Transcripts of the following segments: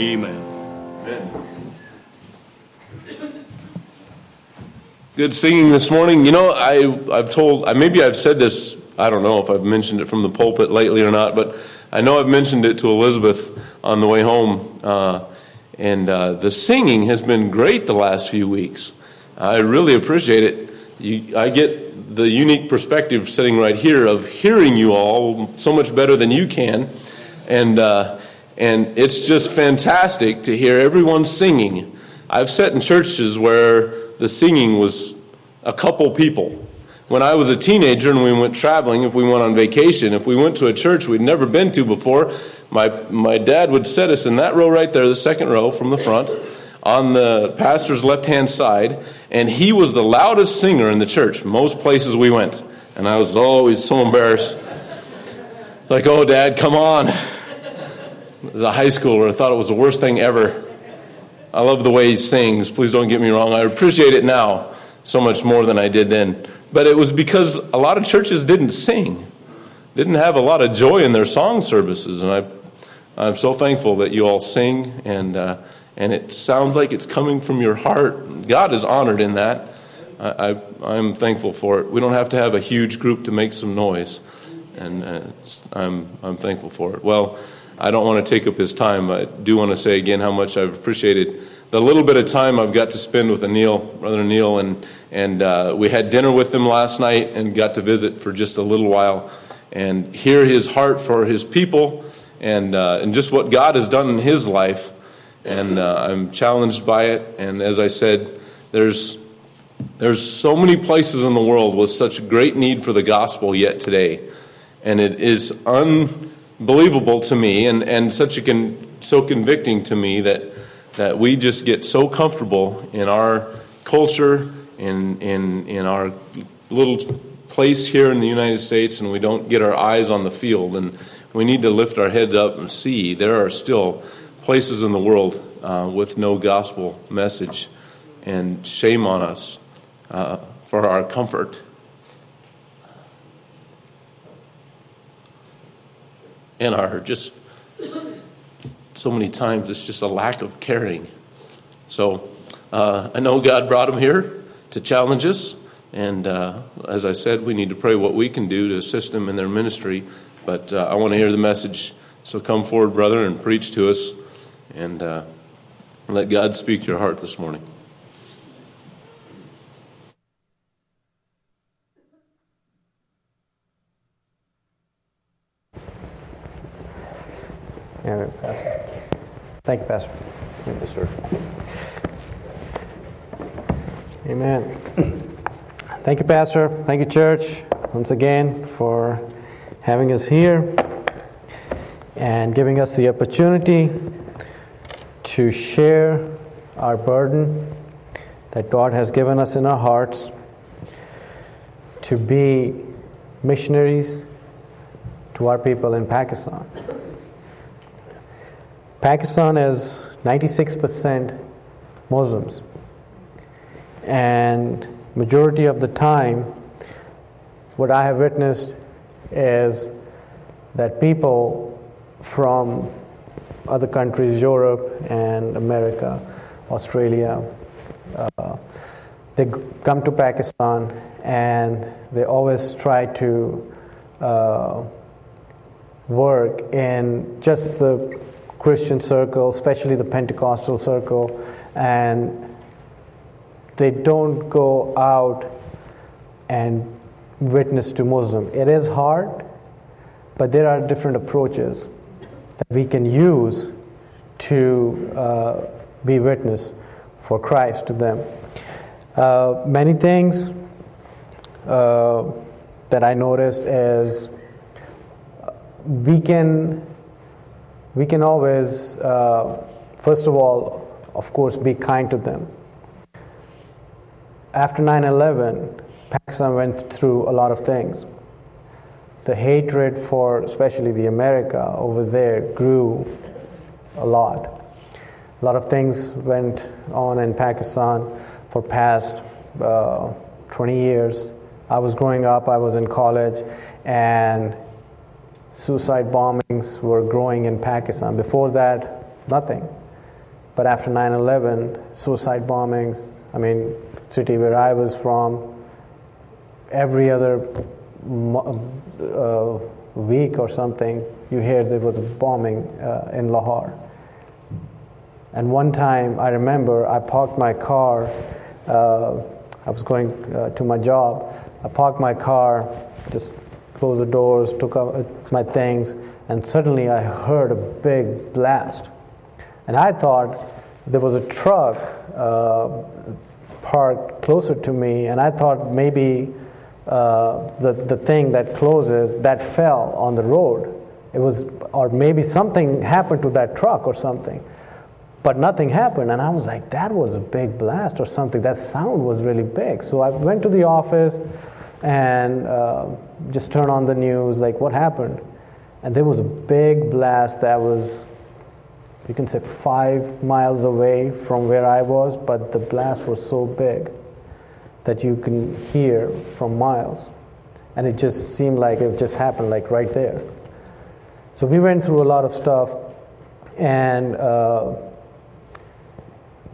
Amen. Good singing this morning. You know, I, I've told, maybe I've said this, I don't know if I've mentioned it from the pulpit lately or not, but I know I've mentioned it to Elizabeth on the way home. Uh, and uh, the singing has been great the last few weeks. I really appreciate it. You, I get the unique perspective sitting right here of hearing you all so much better than you can. And, uh, and it's just fantastic to hear everyone singing. I've sat in churches where the singing was a couple people. When I was a teenager and we went traveling, if we went on vacation, if we went to a church we'd never been to before, my, my dad would set us in that row right there, the second row from the front, on the pastor's left hand side, and he was the loudest singer in the church, most places we went. And I was always so embarrassed. Like, oh, dad, come on. As a high schooler, I thought it was the worst thing ever. I love the way he sings. Please don't get me wrong. I appreciate it now so much more than I did then. But it was because a lot of churches didn't sing, didn't have a lot of joy in their song services. And I, I'm so thankful that you all sing, and, uh, and it sounds like it's coming from your heart. God is honored in that. I, I, am thankful for it. We don't have to have a huge group to make some noise, and uh, I'm, I'm thankful for it. Well, I don't want to take up his time. I do want to say again how much I've appreciated the little bit of time I've got to spend with Anil, Brother Neil, and, and uh, we had dinner with him last night and got to visit for just a little while and hear his heart for his people and, uh, and just what God has done in his life. And uh, I'm challenged by it. And as I said, there's, there's so many places in the world with such great need for the gospel yet today. And it is un believable to me and, and such a con, so convicting to me that, that we just get so comfortable in our culture, in, in, in our little place here in the United States, and we don't get our eyes on the field. And we need to lift our heads up and see there are still places in the world uh, with no gospel message. And shame on us uh, for our comfort and are just so many times it's just a lack of caring. So uh, I know God brought them here to challenge us, and uh, as I said, we need to pray what we can do to assist them in their ministry. But uh, I want to hear the message. So come forward, brother, and preach to us, and uh, let God speak to your heart this morning. Yeah, Pastor. Thank you, Pastor. Thank you, sir. Amen. Thank you, Pastor. Thank you, church, once again for having us here and giving us the opportunity to share our burden that God has given us in our hearts to be missionaries to our people in Pakistan. Pakistan is 96% Muslims. And majority of the time, what I have witnessed is that people from other countries, Europe and America, Australia, uh, they come to Pakistan and they always try to uh, work in just the Christian circle, especially the Pentecostal circle, and they don't go out and witness to Muslim. It is hard, but there are different approaches that we can use to uh, be witness for Christ to them. Uh, many things uh, that I noticed is we can we can always, uh, first of all, of course, be kind to them. After 9 11, Pakistan went through a lot of things. The hatred for, especially the America over there, grew a lot. A lot of things went on in Pakistan for past uh, 20 years. I was growing up, I was in college, and suicide bombings were growing in Pakistan. Before that, nothing. But after 9 11, suicide bombings, I mean, city where I was from, every other uh, week or something, you hear there was a bombing uh, in Lahore. And one time, I remember I parked my car. Uh, I was going uh, to my job. I parked my car, just closed the doors, took out my things, and suddenly I heard a big blast. And I thought there was a truck uh, parked closer to me, and I thought maybe uh, the, the thing that closes that fell on the road. It was, or maybe something happened to that truck or something. But nothing happened, and I was like, that was a big blast or something. That sound was really big. So I went to the office and uh, just turn on the news, like, what happened? And there was a big blast that was, you can say, five miles away from where I was, but the blast was so big that you can hear from miles. And it just seemed like it just happened, like right there. So we went through a lot of stuff, and uh,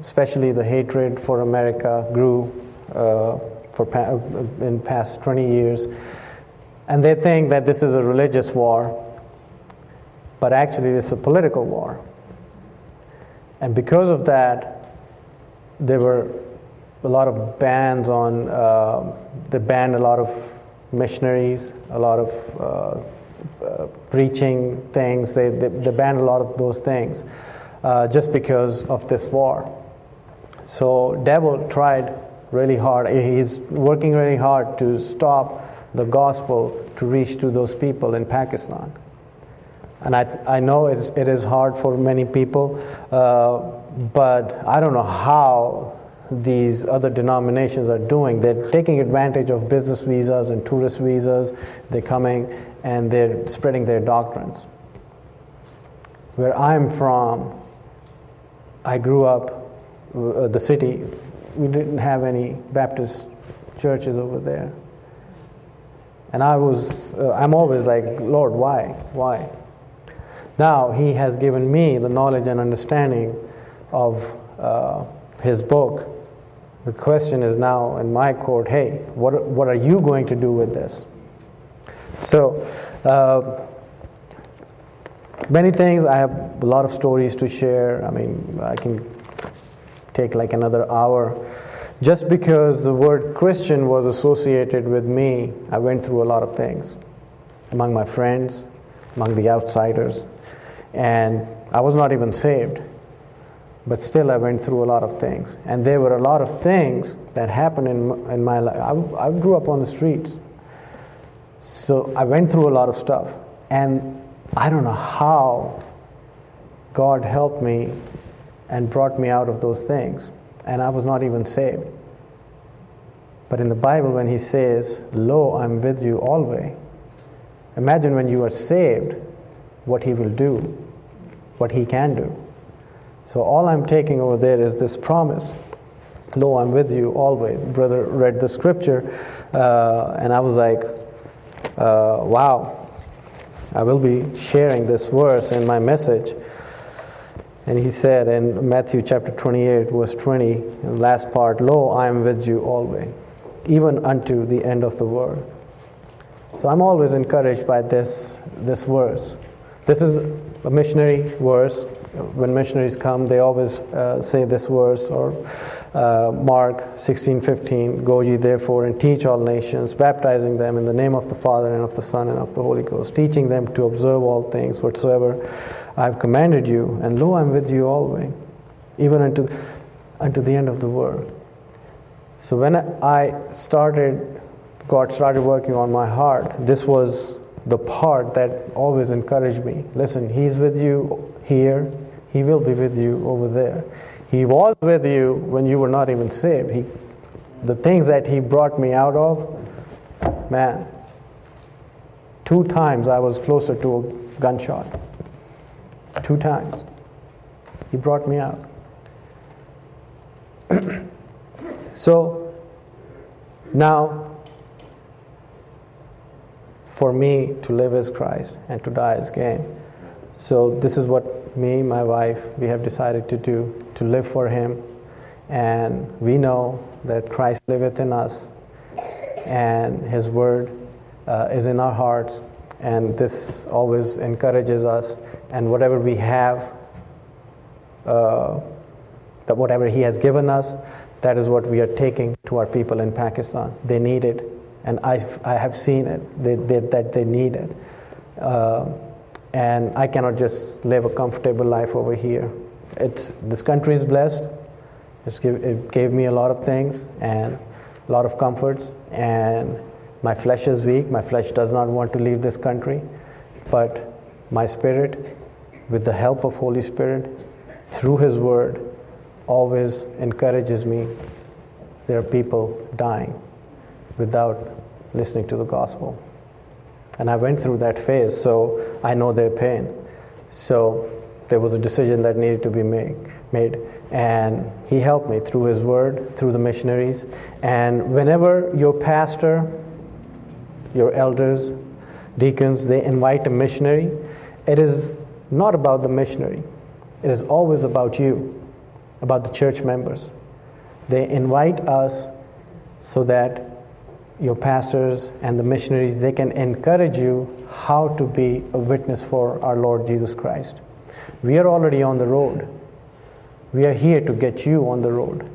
especially the hatred for America grew uh, for pa- in past 20 years. And they think that this is a religious war, but actually this is a political war. And because of that, there were a lot of bans on, uh, they banned a lot of missionaries, a lot of uh, uh, preaching things. They, they, they, banned a lot of those things uh, just because of this war. So devil tried really hard. He's working really hard to stop the gospel to reach to those people in Pakistan. And I, I know it is, it is hard for many people, uh, but I don't know how these other denominations are doing. They're taking advantage of business visas and tourist visas. They're coming and they're spreading their doctrines. Where I'm from, I grew up uh, the city, we didn't have any Baptist churches over there. And I was, uh, I'm always like, Lord, why? Why? Now He has given me the knowledge and understanding of uh, His book. The question is now in my court hey, what, what are you going to do with this? So, uh, many things. I have a lot of stories to share. I mean, I can take like another hour. Just because the word Christian was associated with me, I went through a lot of things among my friends, among the outsiders, and I was not even saved. But still, I went through a lot of things. And there were a lot of things that happened in, in my life. I, I grew up on the streets. So I went through a lot of stuff. And I don't know how God helped me and brought me out of those things. And I was not even saved. But in the Bible, when he says, Lo, I'm with you always, imagine when you are saved, what he will do, what he can do. So all I'm taking over there is this promise. Lo, I'm with you always. Brother read the scripture, uh, and I was like, uh, wow, I will be sharing this verse in my message. And he said in Matthew chapter 28, verse 20, last part, Lo, I am with you always, even unto the end of the world. So I'm always encouraged by this, this verse. This is a missionary verse. When missionaries come, they always uh, say this verse, or uh, Mark 16:15, "Go ye therefore and teach all nations, baptizing them in the name of the Father and of the Son and of the Holy Ghost, teaching them to observe all things whatsoever I've commanded you, and lo, I'm with you always, even unto, unto the end of the world. So when I started, God started working on my heart, this was the part that always encouraged me. Listen, He's with you here, He will be with you over there. He was with you when you were not even saved. He, the things that He brought me out of, man, two times I was closer to a gunshot. Two times. He brought me out. so now, for me to live as Christ and to die as gain. So this is what me, my wife, we have decided to do to live for Him, and we know that Christ liveth in us, and His Word uh, is in our hearts, and this always encourages us. And whatever we have, uh, that whatever He has given us, that is what we are taking to our people in Pakistan. They need it, and I, I have seen it they, they, that they need it. Uh, and I cannot just live a comfortable life over here. It's, this country is blessed. Give, it gave me a lot of things and a lot of comforts, and my flesh is weak. My flesh does not want to leave this country, but my spirit, with the help of Holy Spirit, through His Word, always encourages me. There are people dying without listening to the gospel. And I went through that phase, so I know their pain. So there was a decision that needed to be made, made. And he helped me through his word, through the missionaries. And whenever your pastor, your elders, deacons, they invite a missionary, it is not about the missionary. It is always about you, about the church members. They invite us so that your pastors and the missionaries they can encourage you how to be a witness for our Lord Jesus Christ. We are already on the road. We are here to get you on the road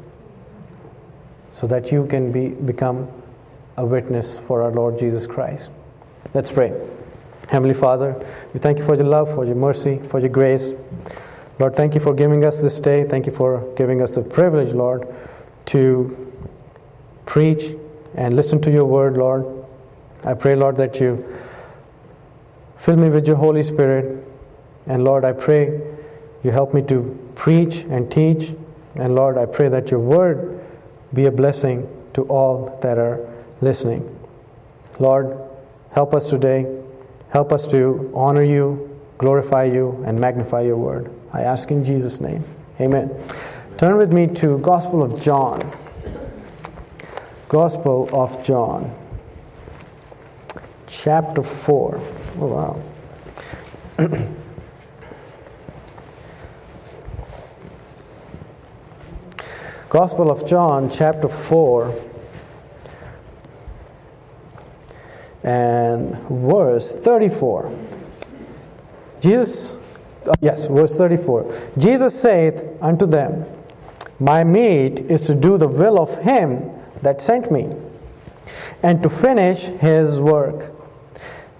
so that you can be, become a witness for our Lord Jesus Christ. Let's pray. Heavenly Father, we thank you for your love, for your mercy, for your grace. Lord, thank you for giving us this day. Thank you for giving us the privilege, Lord, to preach and listen to your word, Lord. I pray, Lord, that you fill me with your Holy Spirit. And Lord, I pray you help me to preach and teach. And Lord, I pray that your word be a blessing to all that are listening. Lord, help us today. Help us to honor you, glorify you, and magnify your word. I ask in Jesus' name. Amen. Turn with me to Gospel of John. Gospel of John, chapter 4. Oh, wow. Gospel of John, chapter 4, and verse 34. Jesus, uh, yes, verse 34. Jesus saith unto them, My meat is to do the will of him that sent me, and to finish his work.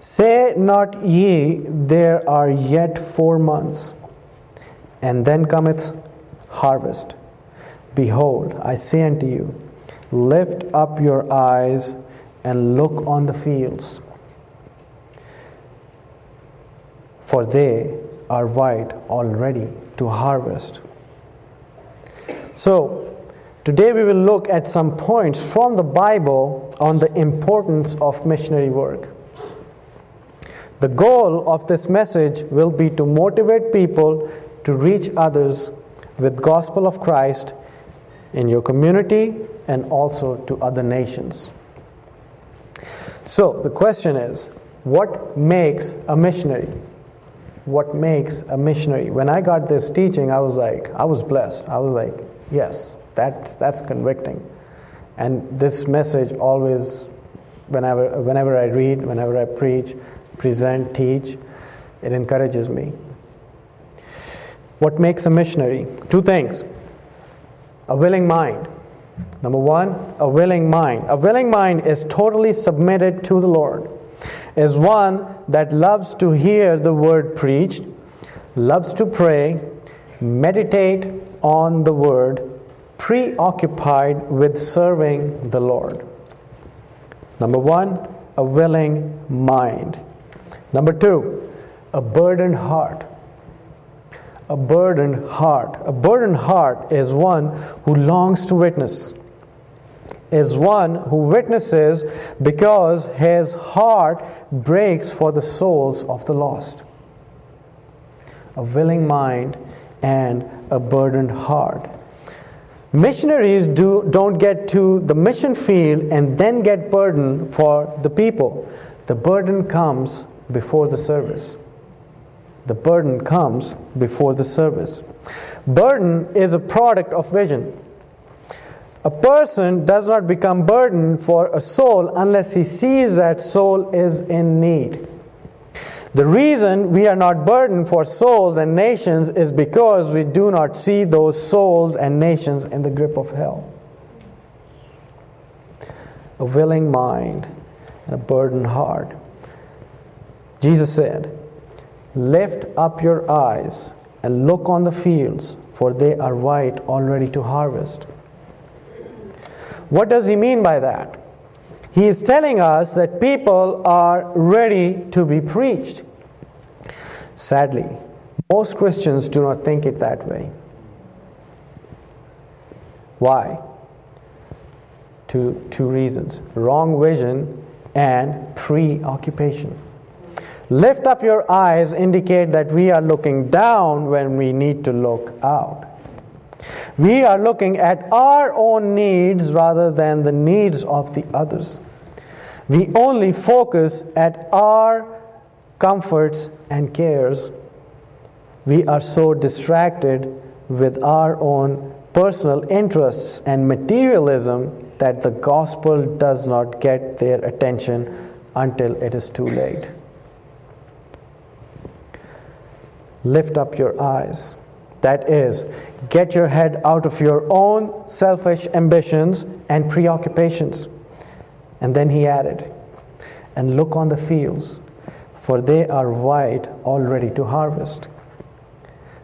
Say not ye, There are yet four months, and then cometh harvest. Behold, I say unto you, lift up your eyes and look on the fields, for they are white already to harvest. So, Today we will look at some points from the Bible on the importance of missionary work. The goal of this message will be to motivate people to reach others with gospel of Christ in your community and also to other nations. So the question is, what makes a missionary? What makes a missionary? When I got this teaching, I was like, I was blessed. I was like, yes, that's, that's convicting. And this message always, whenever, whenever I read, whenever I preach, present, teach, it encourages me. What makes a missionary? Two things a willing mind. Number one, a willing mind. A willing mind is totally submitted to the Lord, is one that loves to hear the word preached, loves to pray, meditate on the word, preoccupied with serving the Lord. Number one, a willing mind. Number two, a burdened heart. A burdened heart. A burdened heart is one who longs to witness, is one who witnesses because his heart breaks for the souls of the lost. A willing mind and a burdened heart. Missionaries do, don't get to the mission field and then get burdened for the people. The burden comes before the service. The burden comes before the service. Burden is a product of vision. A person does not become burdened for a soul unless he sees that soul is in need. The reason we are not burdened for souls and nations is because we do not see those souls and nations in the grip of hell. A willing mind and a burdened heart. Jesus said, Lift up your eyes and look on the fields, for they are white, already to harvest. What does he mean by that? He is telling us that people are ready to be preached. Sadly, most Christians do not think it that way. Why? Two, two reasons wrong vision and preoccupation. Lift up your eyes indicate that we are looking down when we need to look out. We are looking at our own needs rather than the needs of the others. We only focus at our comforts and cares. We are so distracted with our own personal interests and materialism that the gospel does not get their attention until it is too late. Lift up your eyes. That is, get your head out of your own selfish ambitions and preoccupations. And then he added, and look on the fields, for they are white, already to harvest.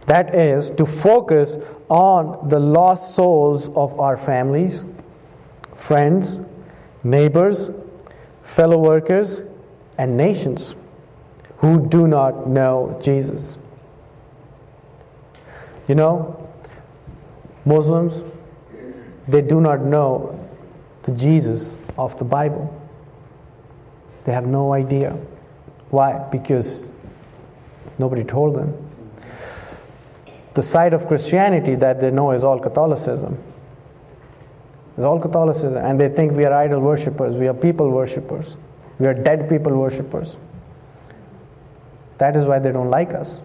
That is, to focus on the lost souls of our families, friends, neighbors, fellow workers, and nations who do not know Jesus. You know, Muslims, they do not know the Jesus of the Bible. They have no idea. Why? Because nobody told them. The side of Christianity that they know is all Catholicism. It's all Catholicism. And they think we are idol worshippers, we are people worshippers, we are dead people worshippers. That is why they don't like us.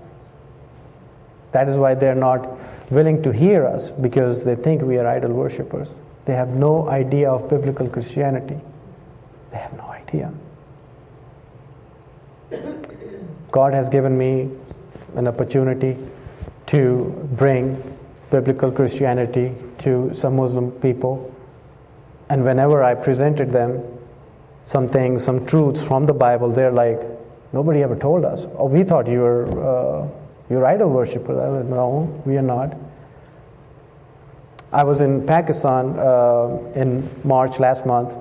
That is why they're not willing to hear us because they think we are idol worshippers. They have no idea of biblical Christianity. They have no idea. God has given me an opportunity to bring biblical Christianity to some Muslim people. And whenever I presented them some things, some truths from the Bible, they're like, nobody ever told us. Oh, we thought you were. Uh, you're idol worshippers. I No, we are not. I was in Pakistan uh, in March last month,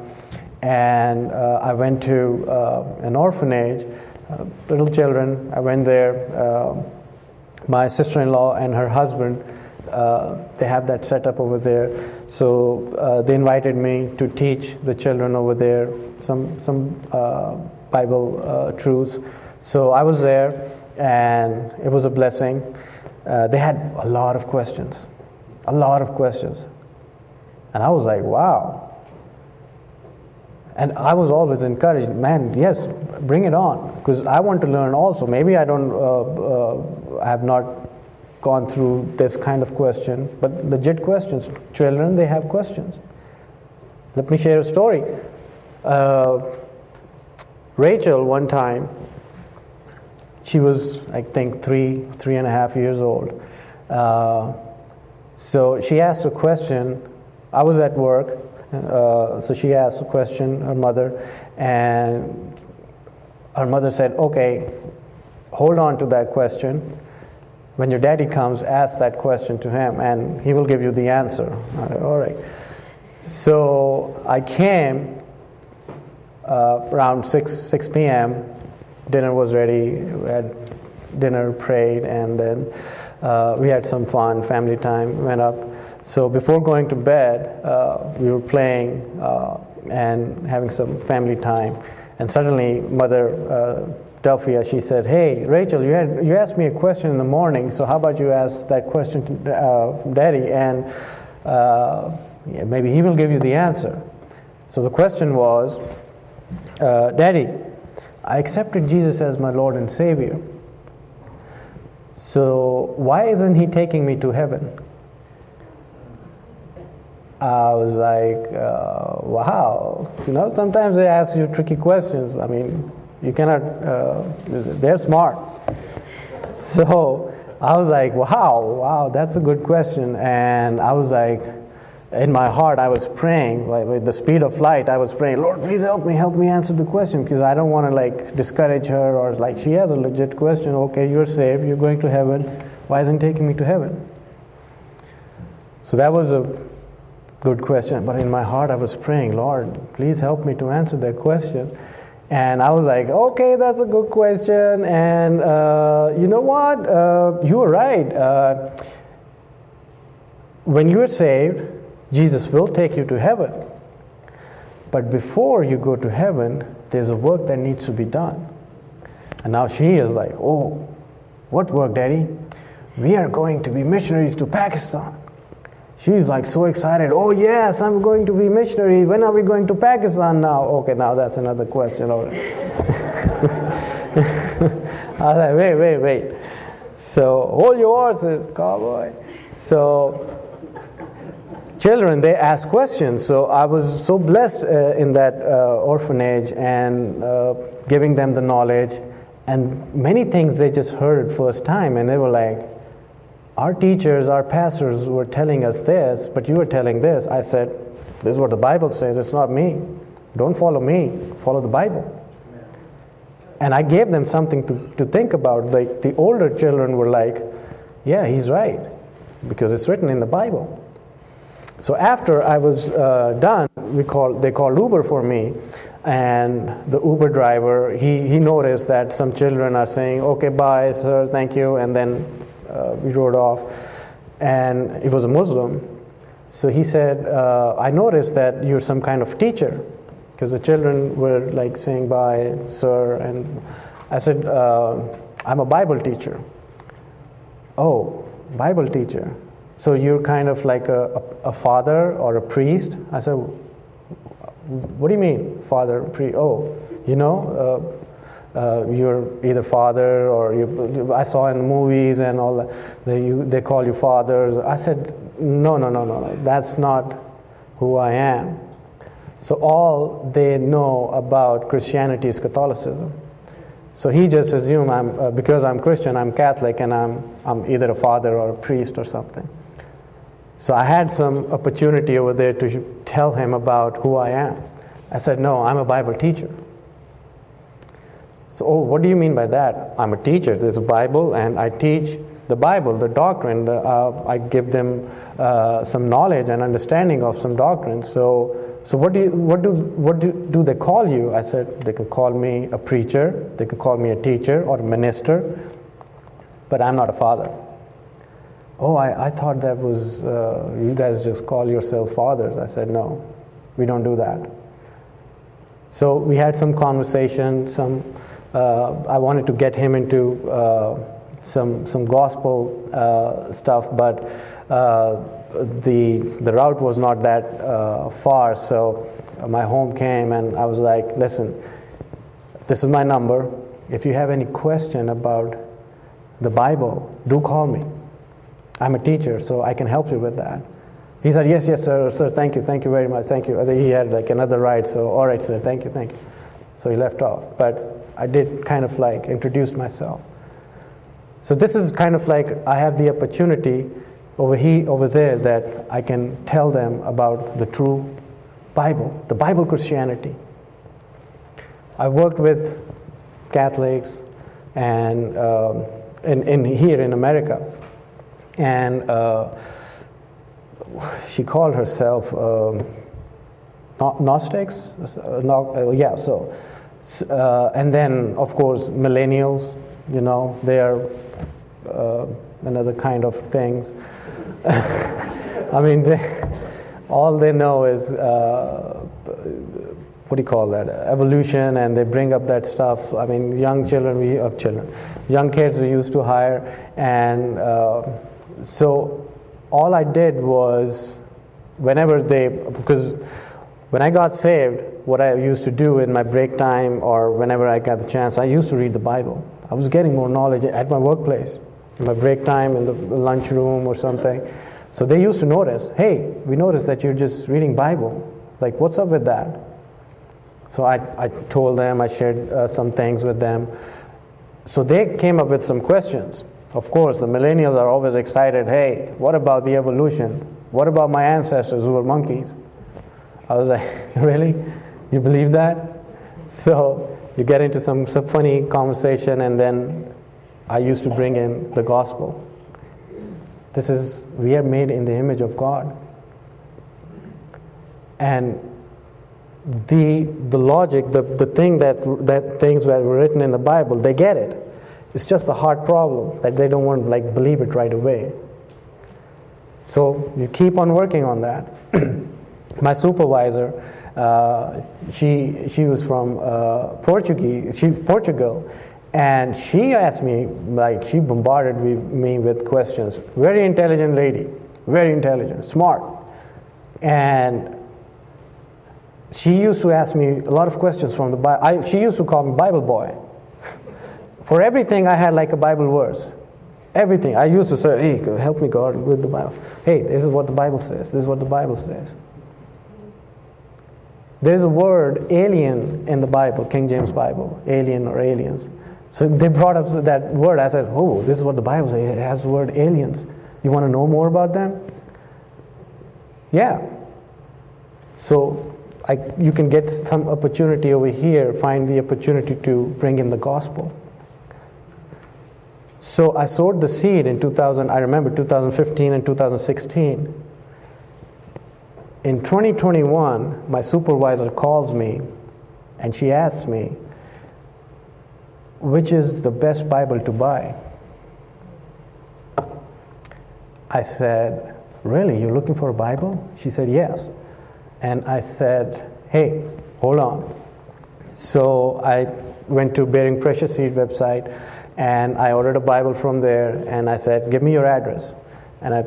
and uh, I went to uh, an orphanage, uh, little children. I went there. Uh, my sister in law and her husband, uh, they have that set up over there. So they invited me to teach the children over there some, some Bible truths. So I was there and it was a blessing. Uh, they had a lot of questions, a lot of questions. And I was like, wow. And I was always encouraged, man, yes, bring it on, because I want to learn also. Maybe I don't, uh, uh, have not gone through this kind of question, but legit questions. Children, they have questions. Let me share a story. Uh, Rachel, one time, she was, I think, three, three and a half years old. Uh, so she asked a question. I was at work, uh, so she asked a question, her mother, and her mother said, Okay, hold on to that question. When your daddy comes, ask that question to him, and he will give you the answer. Said, All right. So I came uh, around 6, 6 p.m dinner was ready. We had dinner, prayed, and then uh, we had some fun, family time, went up. So before going to bed, uh, we were playing uh, and having some family time. And suddenly, Mother uh, Delphia, she said, "Hey, Rachel, you had you asked me a question in the morning. So how about you ask that question to uh, Daddy, and uh, yeah, maybe he will give you the answer." So the question was, "Daddy." I accepted Jesus as my Lord and Savior. So, why isn't he taking me to heaven? I was like, uh, wow. You know, sometimes they ask you tricky questions. I mean, you cannot, uh, they're smart. So I was like, wow, wow, that's a good question. And I was like, in my heart, I was praying, like with the speed of light, I was praying, Lord, please help me, help me answer the question, because I don't want to like discourage her or like she has a legit question. Okay, you're saved, you're going to heaven. Why isn't taking me to heaven? So that was a good question. But in my heart, I was praying, Lord, please help me to answer that question. And I was like, okay, that's a good question. And uh, you know what? Uh, you're right. Uh, when you're saved, Jesus will take you to heaven. But before you go to heaven, there's a work that needs to be done. And now she is like, oh, what work, Daddy? We are going to be missionaries to Pakistan. She's like so excited. Oh, yes, I'm going to be missionary. When are we going to Pakistan now? Okay, now that's another question. I was like, wait, wait, wait. So, hold your horses, cowboy. So, children, they ask questions. So I was so blessed uh, in that uh, orphanage and uh, giving them the knowledge. And many things they just heard first time, and they were like, our teachers, our pastors were telling us this, but you were telling this. I said, This is what the Bible says, it's not me. Don't follow me, follow the Bible. And I gave them something to, to think about. Like the older children were like, Yeah, he's right, because it's written in the Bible. So after I was uh, done, we called, they called Uber for me, and the Uber driver he, he noticed that some children are saying, "Okay, bye, sir, thank you," and then uh, we rode off, and it was a Muslim. So he said, uh, "I noticed that you're some kind of teacher," because the children were like saying bye, sir, and I said, uh, "I'm a Bible teacher." Oh, Bible teacher. So you're kind of like a, a, a father or a priest? I said, What do you mean, father, priest? Oh, you know, uh, uh, you're either father or you, I saw in movies and all that, they, you, they call you fathers. I said, No, no, no, no, that's not who I am. So all they know about Christianity is Catholicism. So he just assumed I'm, uh, because I'm Christian, I'm Catholic, and I'm, I'm either a father or a priest or something. So I had some opportunity over there to tell him about who I am. I said, No, I'm a Bible teacher. So, oh, what do you mean by that? I'm a teacher. There's a Bible, and I teach the Bible, the doctrine. The, uh, I give them uh, some knowledge and understanding of some doctrines. So, so what do you, what do what do, do they call you? I said they can call me a preacher, they can call me a teacher or a minister, but I'm not a father oh, I, I thought that was, uh, you guys just call yourself fathers. I said, no, we don't do that. So we had some conversation, some, uh, I wanted to get him into uh, some, some gospel uh, stuff, but uh, the, the route was not that uh, far. So my home came and I was like, listen, this is my number. If you have any question about the Bible, do call me. I'm a teacher, so I can help you with that. He said, Yes, yes, sir, sir, thank you, thank you very much, thank you. He had like another ride, so all right, sir, thank you, thank you. So he left off. But I did kind of like introduce myself. So this is kind of like I have the opportunity over here, over there, that I can tell them about the true Bible, the Bible Christianity. I worked with Catholics and um, in, in here in America and uh, she called herself um, Gnostics. Uh, uh, yeah, so uh, and then of course millennials. You know, they are uh, another kind of things. I mean, they, all they know is uh, what do you call that evolution and they bring up that stuff i mean young children we have children young kids we used to hire and uh, so all I did was whenever they, because when I got saved, what I used to do in my break time or whenever I got the chance, I used to read the Bible. I was getting more knowledge at my workplace. in my break time in the lunchroom or something. So they used to notice, hey, we noticed that you're just reading Bible. Like, what's up with that? So I, I told them, I shared uh, some things with them. So they came up with some questions. Of course, the millennials are always excited. Hey, what about the evolution? What about my ancestors who were monkeys? I was like, really? You believe that? So you get into some, some funny conversation, and then I used to bring in the gospel. This is, we are made in the image of God. And the, the logic, the, the thing that, that things that were written in the Bible, they get it. It's just a hard problem that they don't want to like believe it right away. So you keep on working on that. My supervisor, uh, she she was from uh, Portuguese, she Portugal, and she asked me like she bombarded me with questions. Very intelligent lady, very intelligent, smart, and she used to ask me a lot of questions from the Bible. She used to call me Bible boy. For everything, I had like a Bible verse. Everything. I used to say, hey, help me, God, with the Bible. Hey, this is what the Bible says. This is what the Bible says. There's a word, alien, in the Bible, King James Bible, alien or aliens. So they brought up that word. I said, oh, this is what the Bible says. It has the word aliens. You want to know more about them? Yeah. So I, you can get some opportunity over here, find the opportunity to bring in the gospel. So I sowed the seed in 2000, I remember 2015 and 2016. In 2021, my supervisor calls me and she asks me, which is the best Bible to buy? I said, Really? You're looking for a Bible? She said, Yes. And I said, Hey, hold on. So I went to Bearing Precious Seed website and I ordered a Bible from there and I said, Give me your address. And I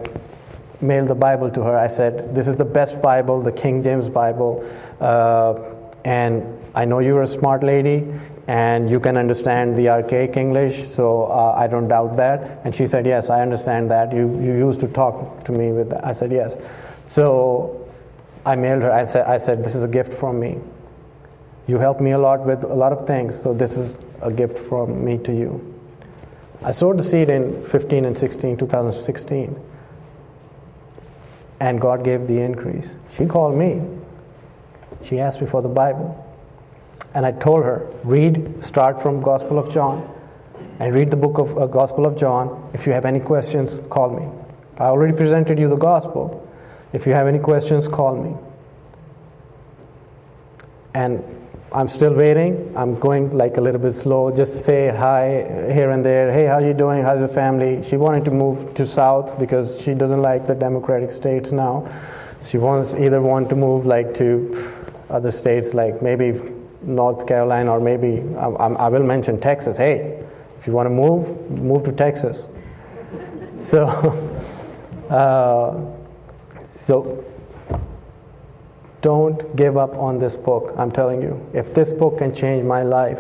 mailed the Bible to her. I said, This is the best Bible, the King James Bible. Uh, and I know you're a smart lady and you can understand the archaic English, so uh, I don't doubt that. And she said, Yes, I understand that. You, you used to talk to me with that. I said, Yes. So I mailed her. I said, I said, This is a gift from me. You helped me a lot with a lot of things, so this is a gift from me to you. I sowed the seed in 15 and 16, 2016. And God gave the increase. She called me. She asked me for the Bible. And I told her, read, start from Gospel of John, and read the book of uh, Gospel of John. If you have any questions, call me. I already presented you the Gospel. If you have any questions, call me. And I'm still waiting. I'm going like a little bit slow. Just say hi here and there. Hey, how you doing? How's your family? She wanted to move to south because she doesn't like the democratic states now. She wants either want to move like to other states like maybe North Carolina or maybe I, I will mention Texas. Hey, if you want to move, move to Texas. So, uh, so don't give up on this book. I'm telling you, if this book can change my life,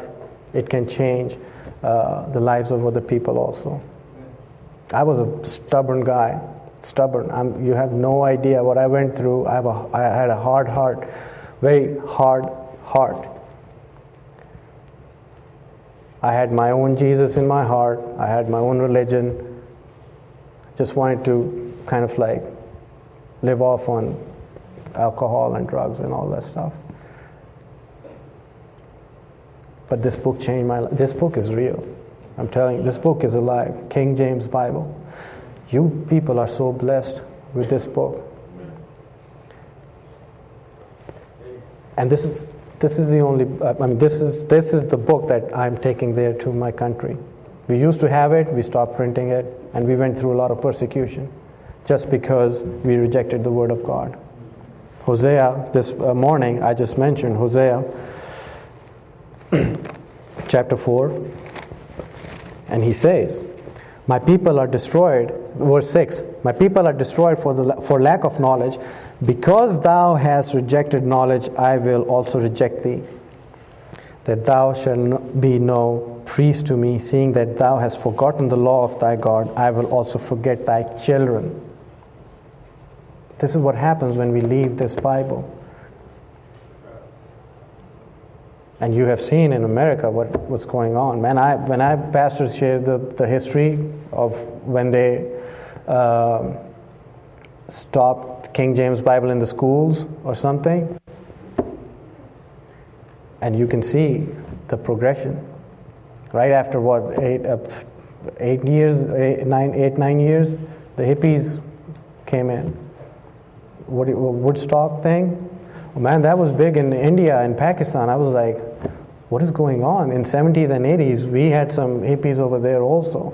it can change uh, the lives of other people also. I was a stubborn guy, stubborn. I'm, you have no idea what I went through. I, have a, I had a hard heart, very hard heart. I had my own Jesus in my heart. I had my own religion. Just wanted to kind of like live off on alcohol and drugs and all that stuff. But this book changed my life. This book is real. I'm telling you, this book is alive. King James Bible. You people are so blessed with this book. And this is this is the only I mean this is this is the book that I'm taking there to my country. We used to have it, we stopped printing it, and we went through a lot of persecution just because we rejected the word of God. Hosea, this uh, morning, I just mentioned Hosea chapter 4. And he says, My people are destroyed, verse 6 My people are destroyed for, the, for lack of knowledge. Because thou hast rejected knowledge, I will also reject thee, that thou shalt be no priest to me, seeing that thou hast forgotten the law of thy God, I will also forget thy children. This is what happens when we leave this Bible. And you have seen in America what, what's going on. Man, I, when I pastors share the, the history of when they uh, stopped King James Bible in the schools or something, and you can see the progression. Right after what eight, uh, eight years, eight nine, eight nine years, the hippies came in. What Woodstock thing? man, that was big in India and Pakistan. I was like, what is going on? In 70s and 80s, we had some hippies over there also.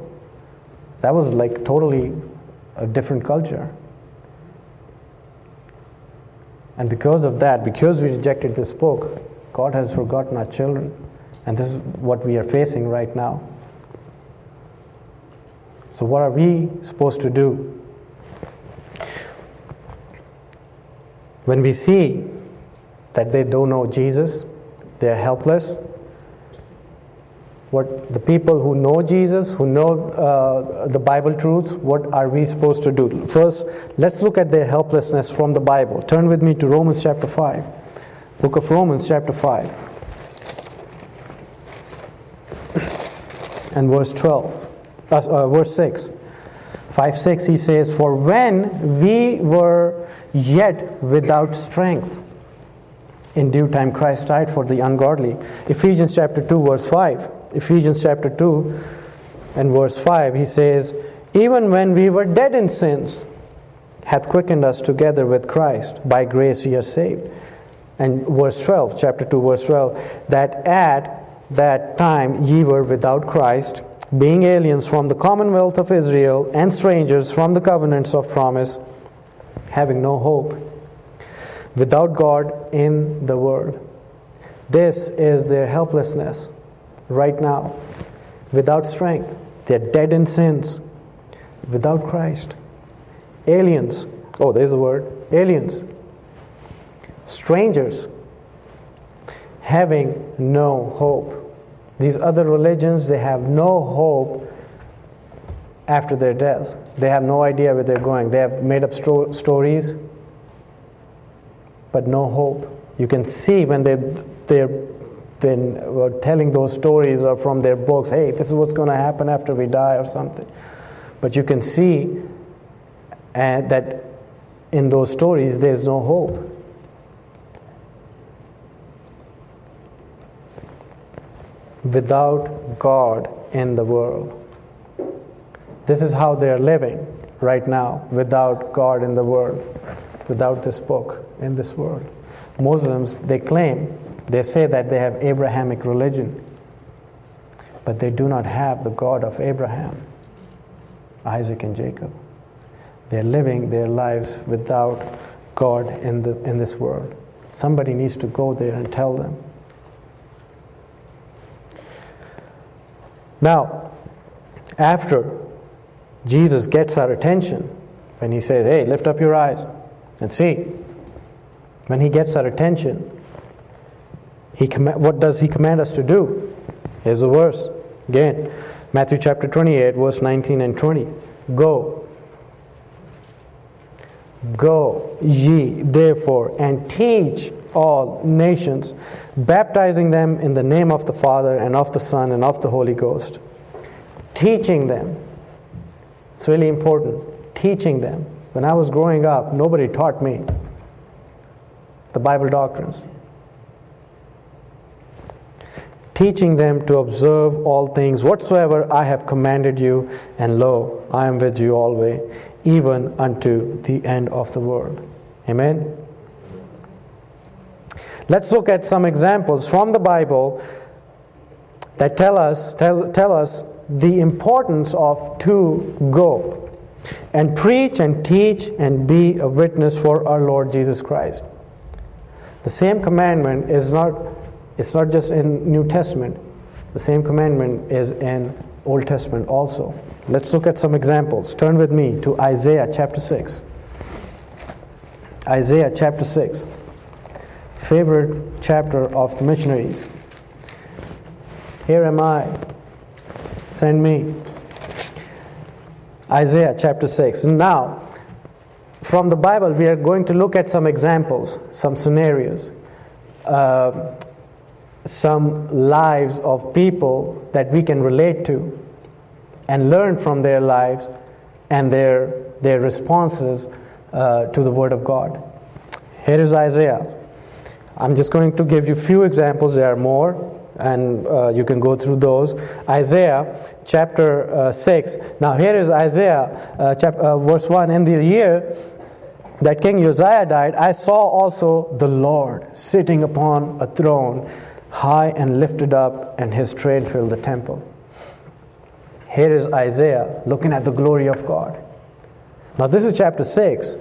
That was like totally a different culture. And because of that, because we rejected this book, God has forgotten our children. And this is what we are facing right now. So, what are we supposed to do? When we see that they don't know Jesus, they're helpless. What the people who know Jesus, who know uh, the Bible truths, what are we supposed to do? First, let's look at their helplessness from the Bible. Turn with me to Romans chapter 5. Book of Romans, chapter 5. And verse 12, uh, uh, verse 6. 5 6, he says, For when we were yet without strength, in due time Christ died for the ungodly. Ephesians chapter 2, verse 5. Ephesians chapter 2 and verse 5, he says, Even when we were dead in sins, hath quickened us together with Christ. By grace ye are saved and verse 12, chapter 2, verse 12, that at that time ye were without Christ, being aliens from the commonwealth of Israel and strangers from the covenants of promise, having no hope, without God in the world. This is their helplessness right now, without strength. They're dead in sins, without Christ. Aliens. Oh, there's the word. Aliens strangers, having no hope. These other religions, they have no hope after their death. They have no idea where they're going. They have made up sto- stories, but no hope. You can see when they, they're uh, telling those stories or from their books, hey, this is what's going to happen after we die or something. But you can see uh, that in those stories there's no hope. without God in the world. This is how they are living right now, without God in the world, without this book in this world. Muslims, they claim, they say that they have Abrahamic religion, but they do not have the God of Abraham, Isaac, and Jacob. They're living their lives without God in, the, in this world. Somebody needs to go there and tell them. Now, after Jesus gets our attention, when he says, Hey, lift up your eyes and see, when he gets our attention, he what does he command us to do? Here's the verse. Again, Matthew chapter 28, verse 19 and 20. Go. Go ye therefore and teach all nations, baptizing them in the name of the Father and of the Son and of the Holy Ghost, teaching them. It's really important. Teaching them. When I was growing up, nobody taught me the Bible doctrines. Teaching them to observe all things whatsoever I have commanded you, and lo, I am with you always, even unto the end of the world. Amen. Let's look at some examples from the Bible that tell us, tell, tell us the importance of to go and preach and teach and be a witness for our Lord Jesus Christ. The same commandment is not it's not just in New Testament. The same commandment is in Old Testament also. Let's look at some examples. Turn with me to Isaiah chapter 6. Isaiah chapter 6 favorite chapter of the missionaries. Here am I, send me. Isaiah chapter 6. Now, from the Bible, we are going to look at some examples, some scenarios, uh, some lives of people that we can relate to and learn from their lives and their, their responses uh, to the Word of God. Here is Isaiah. I'm just going to give you a few examples, there are more, and uh, you can go through those. Isaiah chapter uh, 6. Now, here is Isaiah uh, chap- uh, verse 1. In the year that King Uzziah died, I saw also the Lord sitting upon a throne, high and lifted up, and his train filled the temple. Here is Isaiah looking at the glory of God. Now, this is chapter 6.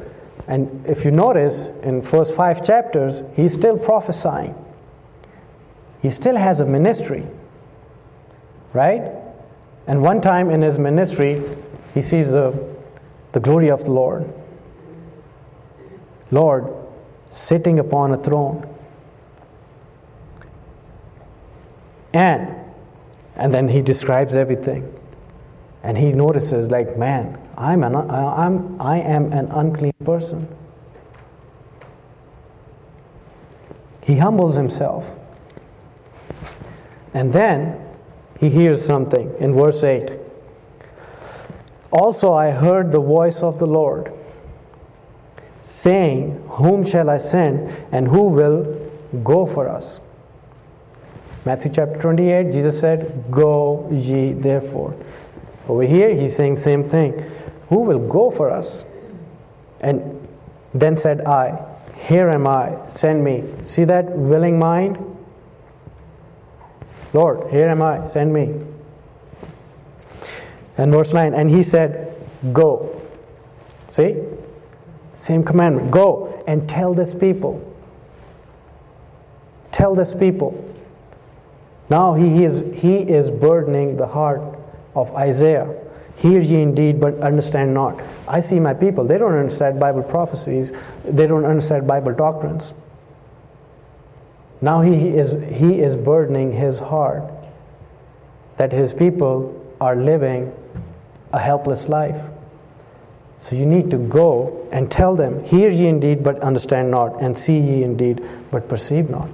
And if you notice, in first five chapters, he's still prophesying. He still has a ministry, right? And one time in his ministry, he sees the, the glory of the Lord. Lord sitting upon a throne. And and then he describes everything. And he notices like, man, I'm an, I'm, I am an unclean person. He humbles himself. And then he hears something in verse 8. Also, I heard the voice of the Lord saying, Whom shall I send, and who will go for us? Matthew chapter 28, Jesus said, Go ye therefore. Over here, he's saying same thing. Who will go for us? And then said I, Here am I, send me. See that willing mind? Lord, here am I, send me. And verse 9, and he said, Go. See? Same commandment. Go and tell this people. Tell this people. Now he is, he is burdening the heart of Isaiah. Hear ye indeed, but understand not. I see my people, they don't understand Bible prophecies, they don't understand Bible doctrines. Now he is, he is burdening his heart that his people are living a helpless life. So you need to go and tell them, Hear ye indeed, but understand not, and see ye indeed, but perceive not.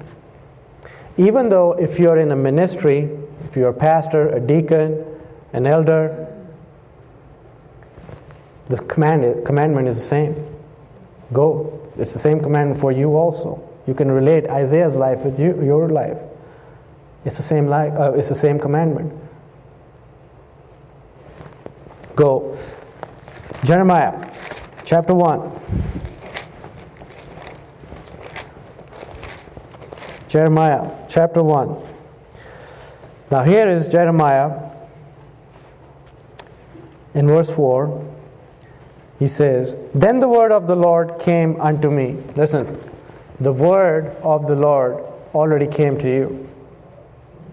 Even though if you're in a ministry, if you're a pastor, a deacon, an elder, the command, commandment is the same. Go. It's the same commandment for you also. You can relate Isaiah's life with you, your life. It's the same life. Uh, it's the same commandment. Go. Jeremiah, chapter one. Jeremiah, chapter one. Now here is Jeremiah in verse 4, he says, Then the word of the Lord came unto me. Listen, the word of the Lord already came to you.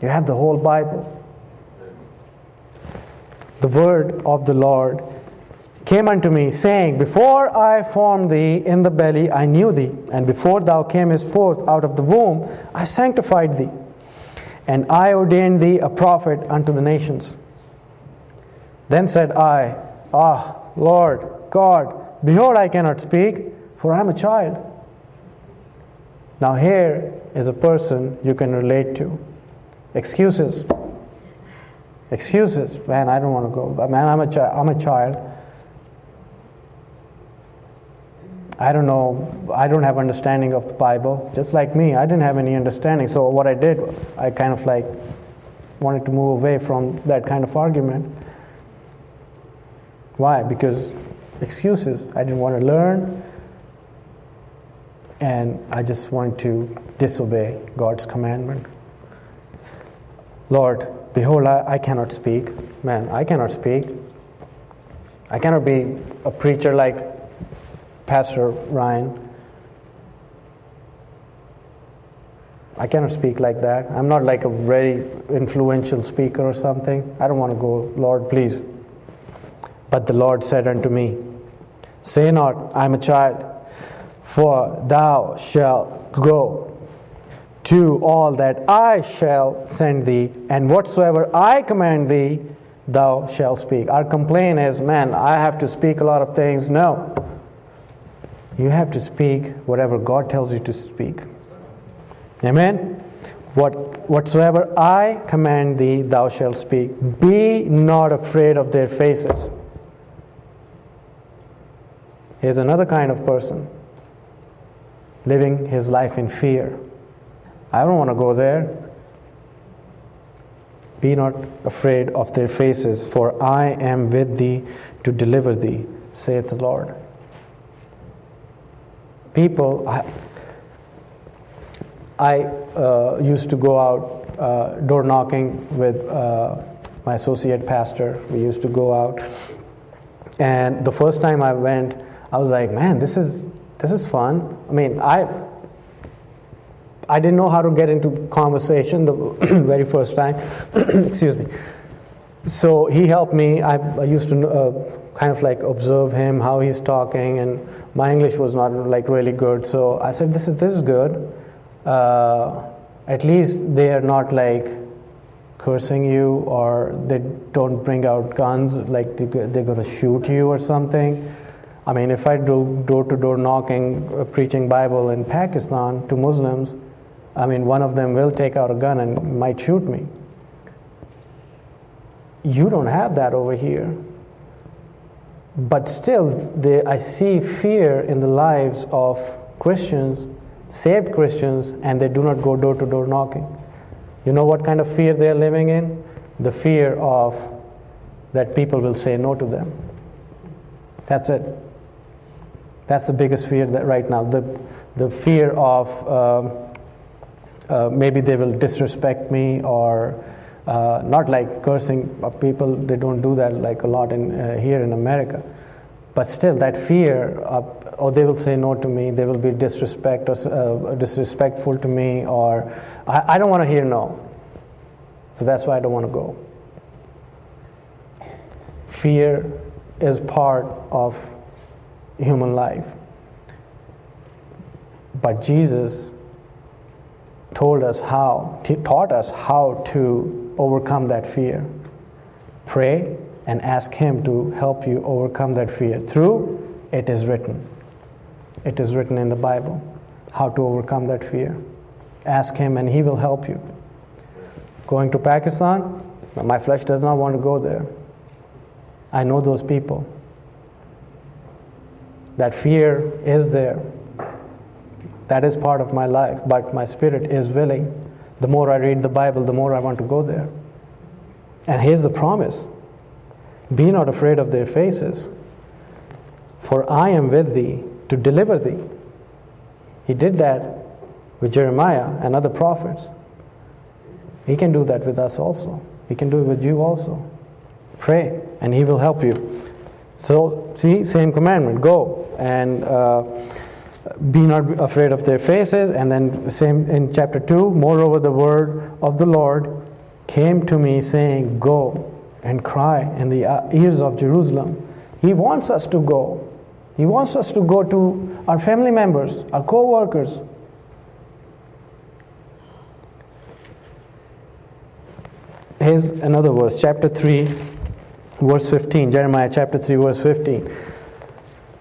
You have the whole Bible. The word of the Lord came unto me, saying, Before I formed thee in the belly, I knew thee, and before thou camest forth out of the womb, I sanctified thee, and I ordained thee a prophet unto the nations. Then said I, Ah, Lord God, behold, I cannot speak, for I am a child. Now, here is a person you can relate to. Excuses. Excuses. Man, I don't want to go. Man, I'm a, chi- I'm a child. I don't know. I don't have understanding of the Bible. Just like me, I didn't have any understanding. So, what I did, I kind of like wanted to move away from that kind of argument. Why? Because excuses. I didn't want to learn, and I just want to disobey God's commandment. Lord, behold, I, I cannot speak. Man, I cannot speak. I cannot be a preacher like Pastor Ryan. I cannot speak like that. I'm not like a very influential speaker or something. I don't want to go, Lord, please. But the Lord said unto me, Say not, I am a child, for thou shalt go to all that I shall send thee, and whatsoever I command thee, thou shalt speak. Our complaint is, man, I have to speak a lot of things. No. You have to speak whatever God tells you to speak. Amen? What, whatsoever I command thee, thou shalt speak. Be not afraid of their faces. Here's another kind of person living his life in fear. I don't want to go there. Be not afraid of their faces, for I am with thee to deliver thee, saith the Lord. People, I, I uh, used to go out uh, door knocking with uh, my associate pastor. We used to go out. And the first time I went, I was like, man, this is, this is fun. I mean, I, I didn't know how to get into conversation the very first time. Excuse me. So he helped me. I, I used to uh, kind of like observe him, how he's talking, and my English was not like really good. So I said, "This is this is good. Uh, at least they are not like cursing you, or they don't bring out guns like they're going to shoot you or something." I mean, if I do door to door knocking, uh, preaching Bible in Pakistan to Muslims, I mean, one of them will take out a gun and might shoot me. You don't have that over here. But still, they, I see fear in the lives of Christians, saved Christians, and they do not go door to door knocking. You know what kind of fear they're living in? The fear of that people will say no to them. That's it. That's the biggest fear that right now. The, the fear of uh, uh, maybe they will disrespect me or uh, not like cursing people. They don't do that like a lot in uh, here in America. But still, that fear, of, or they will say no to me. They will be disrespect or uh, disrespectful to me, or I, I don't want to hear no. So that's why I don't want to go. Fear is part of human life. But Jesus told us how, taught us how to overcome that fear. Pray and ask Him to help you overcome that fear through it is written. It is written in the Bible how to overcome that fear. Ask Him and He will help you. Going to Pakistan, my flesh does not want to go there. I know those people. That fear is there. That is part of my life, but my spirit is willing. The more I read the Bible, the more I want to go there. And here's the promise Be not afraid of their faces, for I am with thee to deliver thee. He did that with Jeremiah and other prophets. He can do that with us also. He can do it with you also. Pray, and He will help you. So, see, same commandment go and. Uh, be not afraid of their faces. And then, same in chapter 2, moreover, the word of the Lord came to me, saying, Go and cry in the uh, ears of Jerusalem. He wants us to go. He wants us to go to our family members, our co workers. Here's another verse, chapter 3, verse 15. Jeremiah chapter 3, verse 15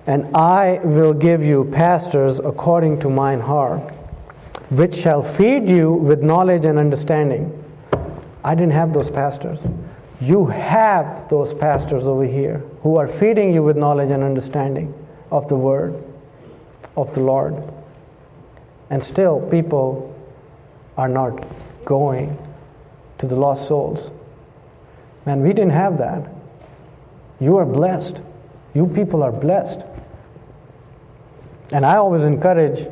and I will give you pastors according to mine heart, which shall feed you with knowledge and understanding. I didn't have those pastors. You have those pastors over here who are feeding you with knowledge and understanding of the word of the Lord. And still, people are not going to the lost souls. Man, we didn't have that. You are blessed. You people are blessed. And I always encourage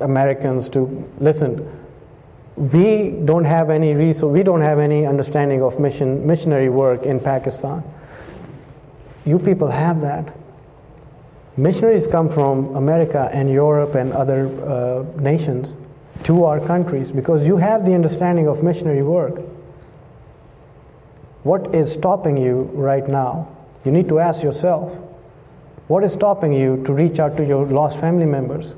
Americans to listen. We don't have any resource, we don't have any understanding of mission, missionary work in Pakistan. You people have that. Missionaries come from America and Europe and other uh, nations to our countries because you have the understanding of missionary work. What is stopping you right now? You need to ask yourself what is stopping you to reach out to your lost family members?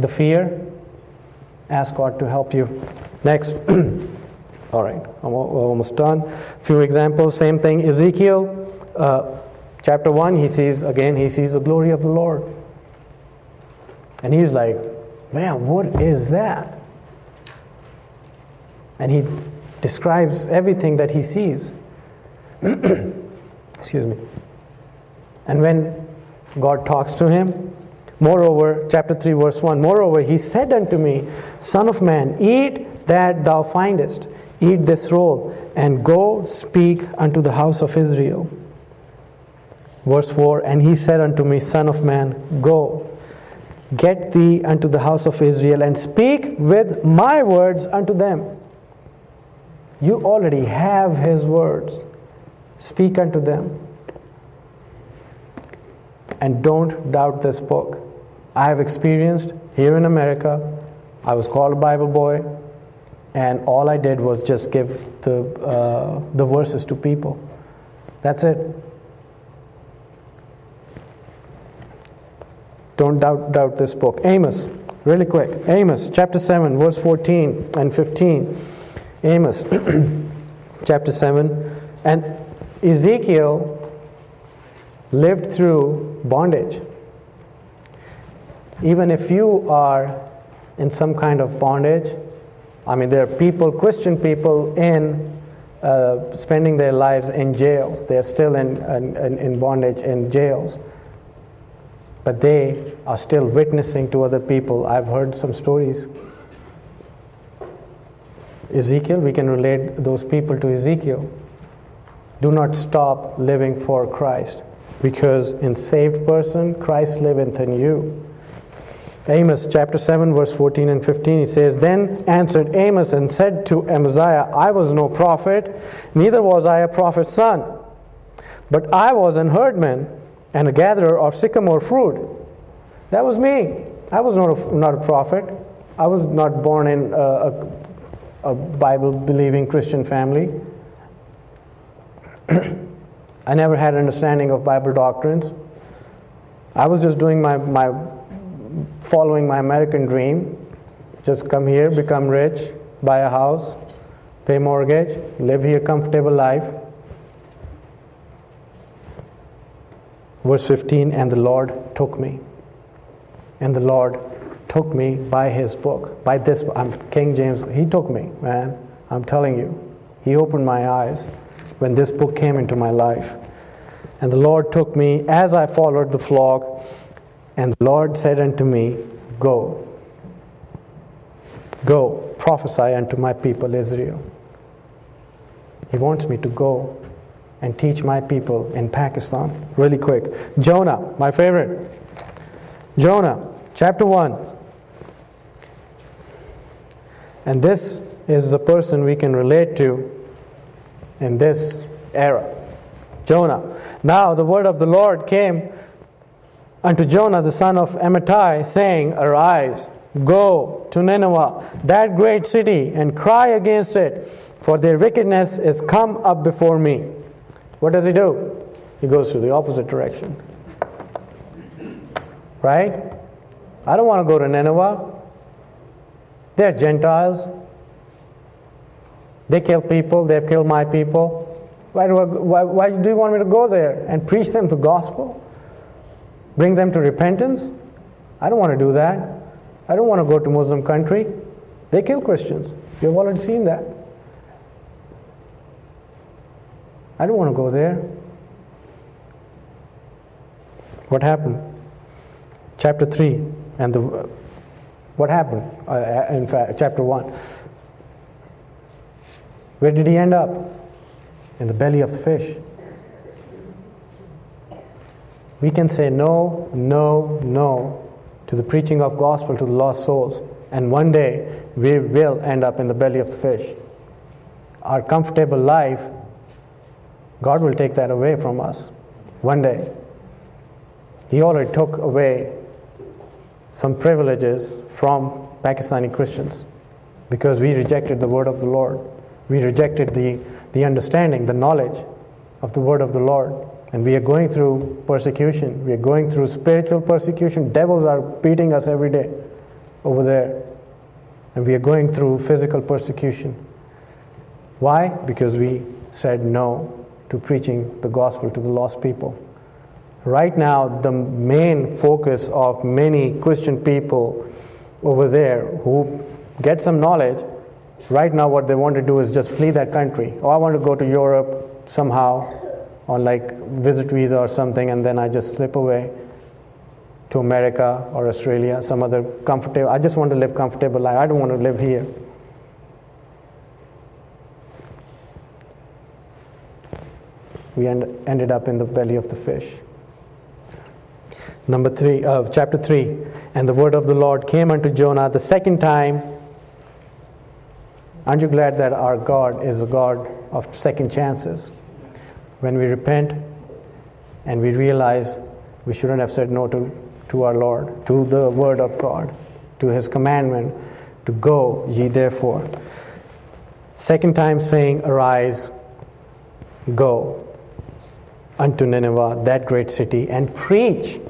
The fear? Ask God to help you. Next, All right, I'm almost done. A Few examples, same thing. Ezekiel, uh, chapter 1, he sees, again, he sees the glory of the Lord. And he's like, man, what is that? And he describes everything that he sees. Excuse me. And when God talks to him, moreover, chapter 3, verse 1 Moreover, he said unto me, Son of man, eat that thou findest, eat this roll, and go speak unto the house of Israel. Verse 4 And he said unto me, Son of man, go. Get thee unto the house of Israel and speak with my words unto them. You already have his words. Speak unto them. And don't doubt this book. I have experienced here in America, I was called a Bible boy, and all I did was just give the, uh, the verses to people. That's it. Don't doubt, doubt this book. Amos, really quick. Amos chapter 7, verse 14 and 15. Amos chapter 7. And Ezekiel lived through bondage. Even if you are in some kind of bondage, I mean, there are people, Christian people, in uh, spending their lives in jails. They are still in, in, in bondage in jails. But they are still witnessing to other people. I've heard some stories. Ezekiel, we can relate those people to Ezekiel. Do not stop living for Christ because in saved person Christ liveth in you. Amos chapter 7 verse 14 and 15 he says then answered Amos and said to Amaziah I was no prophet neither was I a prophet's son but I was an herdman and a gatherer of sycamore fruit. That was me. I was not a, not a prophet. I was not born in a, a, a Bible believing Christian family I never had understanding of Bible doctrines. I was just doing my, my following my American dream. Just come here, become rich, buy a house, pay mortgage, live here comfortable life. Verse 15, and the Lord took me. And the Lord took me by his book, by this I'm King James. He took me, man. I'm telling you. He opened my eyes when this book came into my life. And the Lord took me as I followed the flock, and the Lord said unto me, Go, go, prophesy unto my people Israel. He wants me to go and teach my people in Pakistan. Really quick. Jonah, my favorite. Jonah, chapter 1. And this is the person we can relate to in this era. Jonah. Now the word of the Lord came unto Jonah, the son of Amittai, saying, Arise, go to Nineveh, that great city, and cry against it, for their wickedness is come up before me. What does he do? He goes to the opposite direction. Right? I don't want to go to Nineveh. They're Gentiles. They kill people, they've killed my people. Why do, I, why, why do you want me to go there and preach them the gospel? Bring them to repentance? I don't want to do that. I don't want to go to Muslim country. They kill Christians. You've already seen that. I don't want to go there. What happened? Chapter 3 and the what happened? Uh, in fact, chapter 1. Where did he end up? In the belly of the fish. We can say no, no, no to the preaching of gospel to the lost souls, and one day we will end up in the belly of the fish. Our comfortable life, God will take that away from us one day. He already took away some privileges from Pakistani Christians because we rejected the word of the Lord. We rejected the, the understanding, the knowledge of the word of the Lord. And we are going through persecution. We are going through spiritual persecution. Devils are beating us every day over there. And we are going through physical persecution. Why? Because we said no to preaching the gospel to the lost people. Right now, the main focus of many Christian people over there who get some knowledge, right now, what they want to do is just flee that country. Oh, I want to go to Europe somehow on like visit visa or something, and then I just slip away to America or Australia, some other comfortable. I just want to live comfortable life. I don't want to live here. We end, ended up in the belly of the fish. Number three, uh, chapter three, and the word of the Lord came unto Jonah the second time. Aren't you glad that our God is a God of second chances? When we repent and we realize we shouldn't have said no to to our Lord, to the Word of God, to His commandment to go ye therefore. Second time saying, Arise, go unto Nineveh, that great city, and preach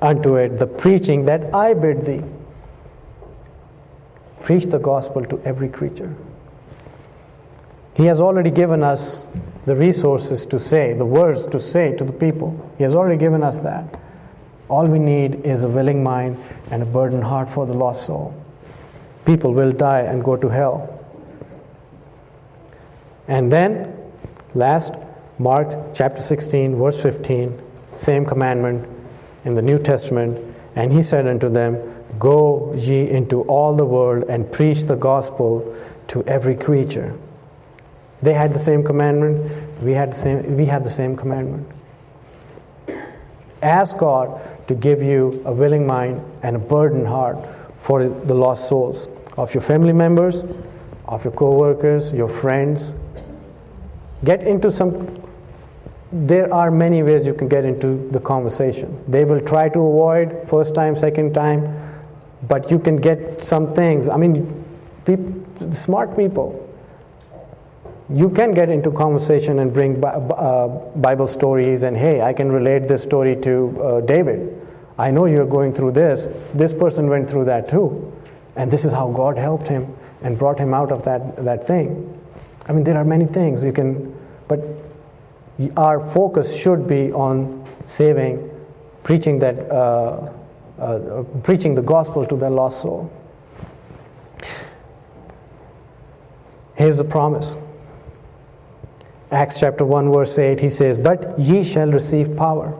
unto it the preaching that I bid thee. Preach the gospel to every creature. He has already given us the resources to say, the words to say to the people. He has already given us that. All we need is a willing mind and a burdened heart for the lost soul. People will die and go to hell. And then, last, Mark chapter 16, verse 15, same commandment in the New Testament. And he said unto them, Go ye into all the world and preach the gospel to every creature. They had the same commandment, we had the same, we had the same commandment. Ask God to give you a willing mind and a burdened heart for the lost souls of your family members, of your co workers, your friends. Get into some. There are many ways you can get into the conversation. They will try to avoid first time, second time, but you can get some things. I mean, smart people you can get into conversation and bring uh, Bible stories, and hey, I can relate this story to uh, David. I know you're going through this. This person went through that too. And this is how God helped him and brought him out of that, that thing. I mean, there are many things you can, but our focus should be on saving, preaching that, uh, uh, preaching the gospel to the lost soul. Here's the promise Acts chapter 1, verse 8, he says, But ye shall receive power.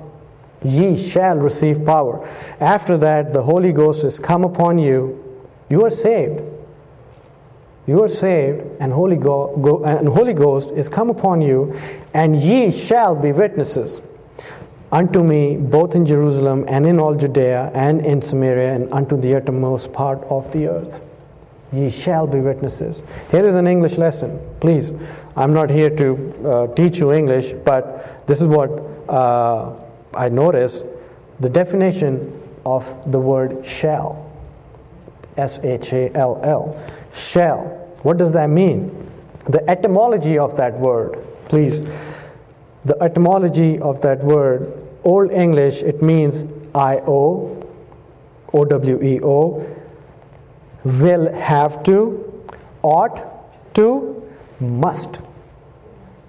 Ye shall receive power. After that, the Holy Ghost is come upon you. You are saved. You are saved, and Holy, Go- Go- and Holy Ghost is come upon you, and ye shall be witnesses unto me both in Jerusalem and in all Judea and in Samaria and unto the uttermost part of the earth. Ye shall be witnesses. Here is an English lesson. Please, I'm not here to uh, teach you English, but this is what uh, I noticed the definition of the word shall. S H A L L. Shall. What does that mean? The etymology of that word, please. The etymology of that word, Old English, it means I O, O W E O, will have to, ought to, must.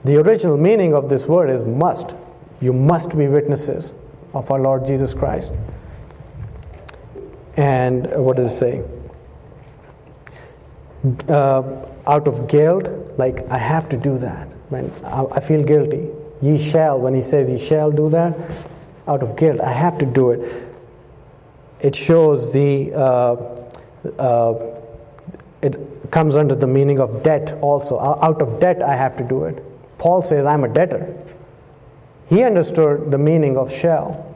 The original meaning of this word is must. You must be witnesses of our Lord Jesus Christ. And what does it say? Uh, out of guilt, like I have to do that. When I feel guilty. Ye shall, when he says ye shall do that, out of guilt, I have to do it. It shows the uh, uh, it comes under the meaning of debt also. Out of debt, I have to do it. Paul says, I'm a debtor. He understood the meaning of shall.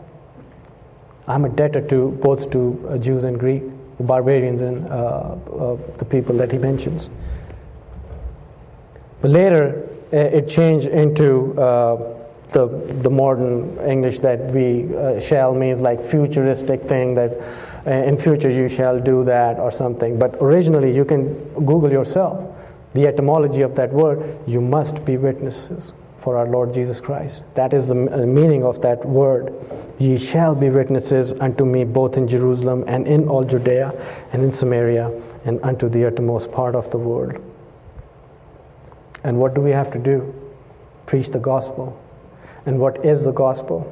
I'm a debtor to both to uh, Jews and Greek, barbarians and uh, uh, the people that he mentions. But later, uh, it changed into the, the modern English that we uh, shall means like futuristic thing that in future you shall do that or something. But originally, you can Google yourself the etymology of that word. You must be witnesses for our Lord Jesus Christ. That is the uh, meaning of that word. Ye shall be witnesses unto me both in Jerusalem and in all Judea and in Samaria and unto the uttermost part of the world. And what do we have to do? Preach the gospel. And what is the gospel?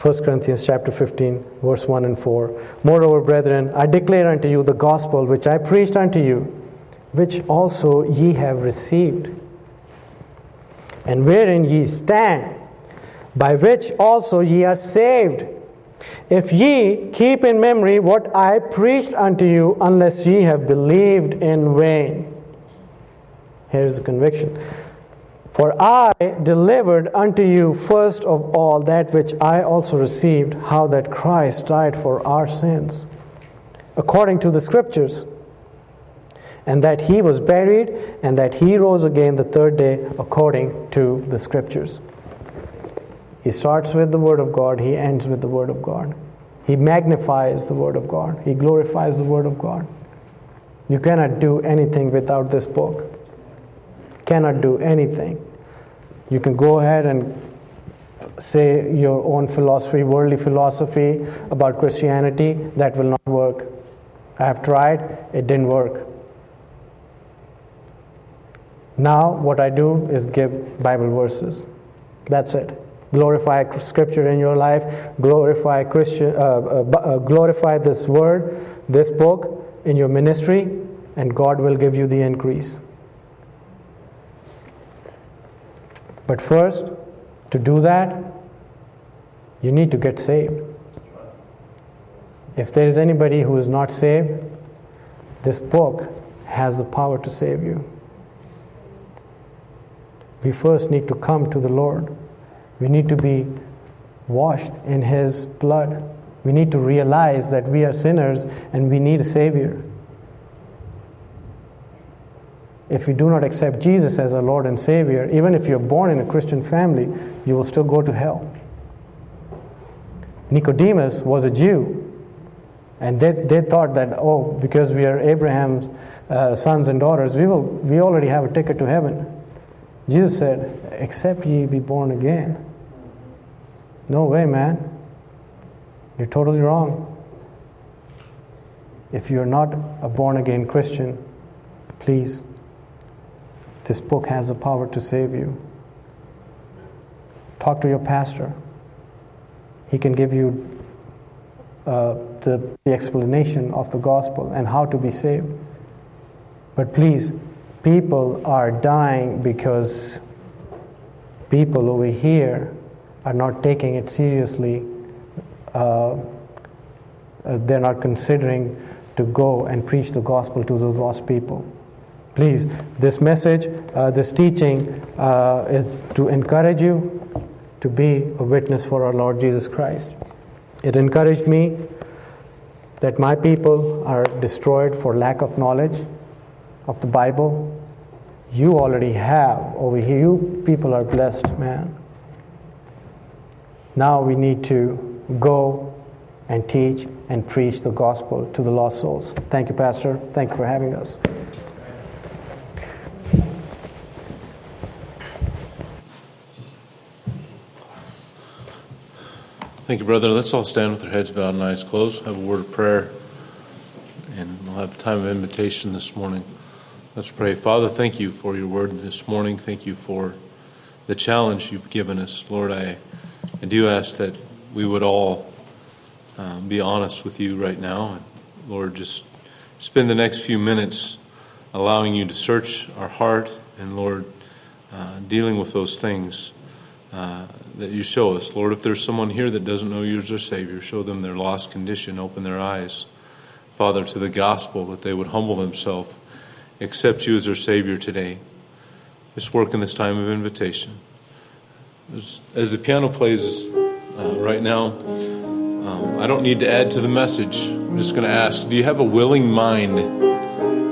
1 Corinthians chapter 15, verse 1 and 4. Moreover, brethren, I declare unto you the gospel which I preached unto you, which also ye have received, and wherein ye stand, by which also ye are saved. If ye keep in memory what I preached unto you, unless ye have believed in vain. Here's the conviction. For I delivered unto you first of all that which I also received, how that Christ died for our sins, according to the Scriptures, and that he was buried, and that he rose again the third day, according to the Scriptures. He starts with the Word of God, he ends with the Word of God. He magnifies the Word of God, he glorifies the Word of God. You cannot do anything without this book cannot do anything. You can go ahead and say your own philosophy, worldly philosophy about Christianity, that will not work. I have tried, it didn't work. Now, what I do is give Bible verses. That's it. Glorify Scripture in your life. Glorify Christian. Uh, uh, uh, glorify this word, this book in your ministry, and God will give you the increase. But first, to do that, you need to get saved. If there is anybody who is not saved, this book has the power to save you. We first need to come to the Lord. We need to be washed in His blood. We need to realize that we are sinners and we need a Savior if you do not accept Jesus as our Lord and Savior, even if you're born in a Christian family, you will still go to hell. Nicodemus was a Jew, and they, they thought that, oh, because we are Abraham's uh, sons and daughters, we, will, we already have a ticket to heaven. Jesus said, Except ye be born again. No way, man. You're totally wrong. If you're not a born again Christian, please this book has the power to save you. Talk to your pastor. He can give you uh, the, the explanation of the gospel and how to be saved. But please, people are dying because people over here are not taking it seriously. Uh, uh, they're not considering to go and preach the gospel to those lost people. Please, this message, uh, this teaching uh, is to encourage you to be a witness for our Lord Jesus Christ. It encouraged me that my people are destroyed for lack of knowledge of the Bible. You already have over here. You people are blessed, man. Now we need to go and teach and preach the gospel to the lost souls. Thank you, Pastor. Thank you for having us. Thank you, brother. Let's all stand with our heads bowed and eyes closed. Have a word of prayer, and we'll have time of invitation this morning. Let's pray. Father, thank you for your word this morning. Thank you for the challenge you've given us. Lord, I, I do ask that we would all um, be honest with you right now. And Lord, just spend the next few minutes allowing you to search our heart and, Lord, uh, dealing with those things uh, that you show us. Lord, if there's someone here that doesn't know you as their Savior, show them their lost condition, open their eyes, Father, to the gospel, that they would humble themselves, accept you as their Savior today. Just work in this time of invitation. As, as the piano plays uh, right now, um, I don't need to add to the message. I'm just going to ask do you have a willing mind?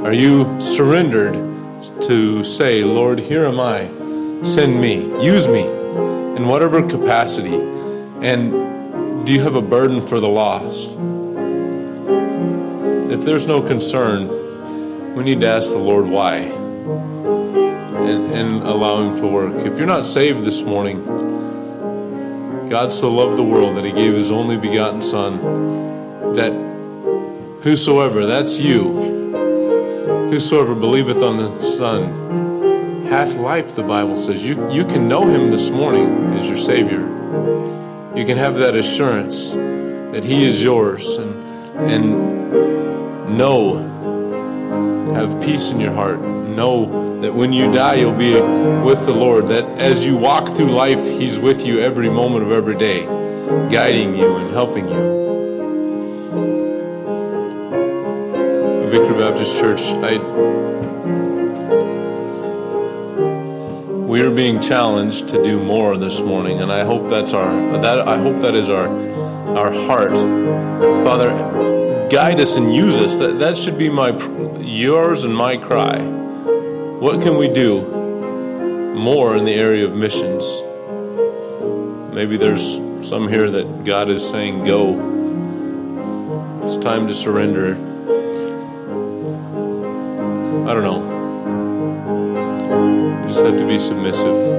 Are you surrendered to say, Lord, here am I, send me, use me? in whatever capacity? And do you have a burden for the lost? If there's no concern, we need to ask the Lord why and, and allow Him to work. If you're not saved this morning, God so loved the world that He gave His only begotten Son, that whosoever, that's you, whosoever believeth on the Son, hath life, the Bible says. You, you can know him this morning as your Savior. You can have that assurance that he is yours and, and know, have peace in your heart. Know that when you die, you'll be with the Lord. That as you walk through life, he's with you every moment of every day, guiding you and helping you. Victory Baptist Church, I we are being challenged to do more this morning, and I hope that's our that I hope that is our our heart. Father, guide us and use us. That that should be my yours and my cry. What can we do more in the area of missions? Maybe there's some here that God is saying, "Go." It's time to surrender. I don't know have to be submissive.